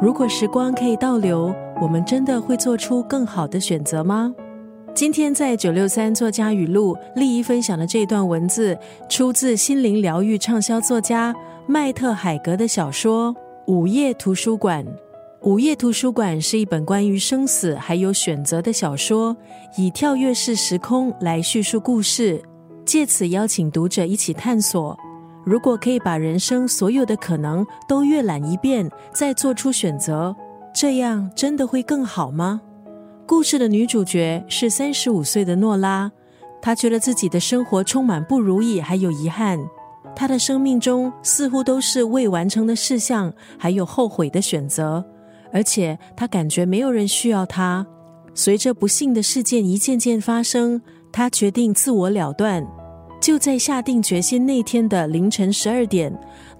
如果时光可以倒流，我们真的会做出更好的选择吗？今天在九六三作家语录，丽一分享的这段文字，出自心灵疗愈畅销作家麦特海格的小说《午夜图书馆》。《午夜图书馆》是一本关于生死还有选择的小说，以跳跃式时空来叙述故事，借此邀请读者一起探索。如果可以把人生所有的可能都阅览一遍，再做出选择，这样真的会更好吗？故事的女主角是三十五岁的诺拉，她觉得自己的生活充满不如意，还有遗憾。她的生命中似乎都是未完成的事项，还有后悔的选择，而且她感觉没有人需要她。随着不幸的事件一件件发生，她决定自我了断。就在下定决心那天的凌晨十二点，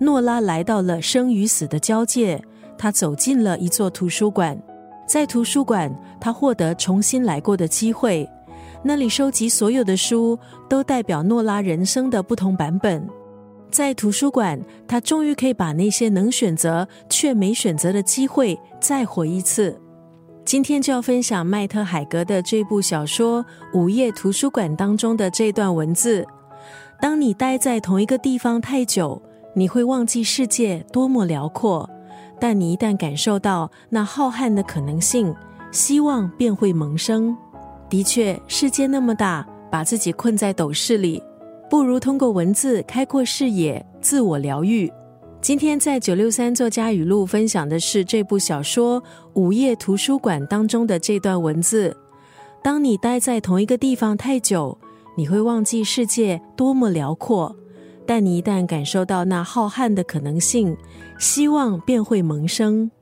诺拉来到了生与死的交界。她走进了一座图书馆，在图书馆，她获得重新来过的机会。那里收集所有的书，都代表诺拉人生的不同版本。在图书馆，她终于可以把那些能选择却没选择的机会再活一次。今天就要分享麦特海格的这部小说《午夜图书馆》当中的这段文字。当你待在同一个地方太久，你会忘记世界多么辽阔；但你一旦感受到那浩瀚的可能性，希望便会萌生。的确，世界那么大，把自己困在斗室里，不如通过文字开阔视野，自我疗愈。今天在九六三作家语录分享的是这部小说《午夜图书馆》当中的这段文字：当你待在同一个地方太久。你会忘记世界多么辽阔，但你一旦感受到那浩瀚的可能性，希望便会萌生。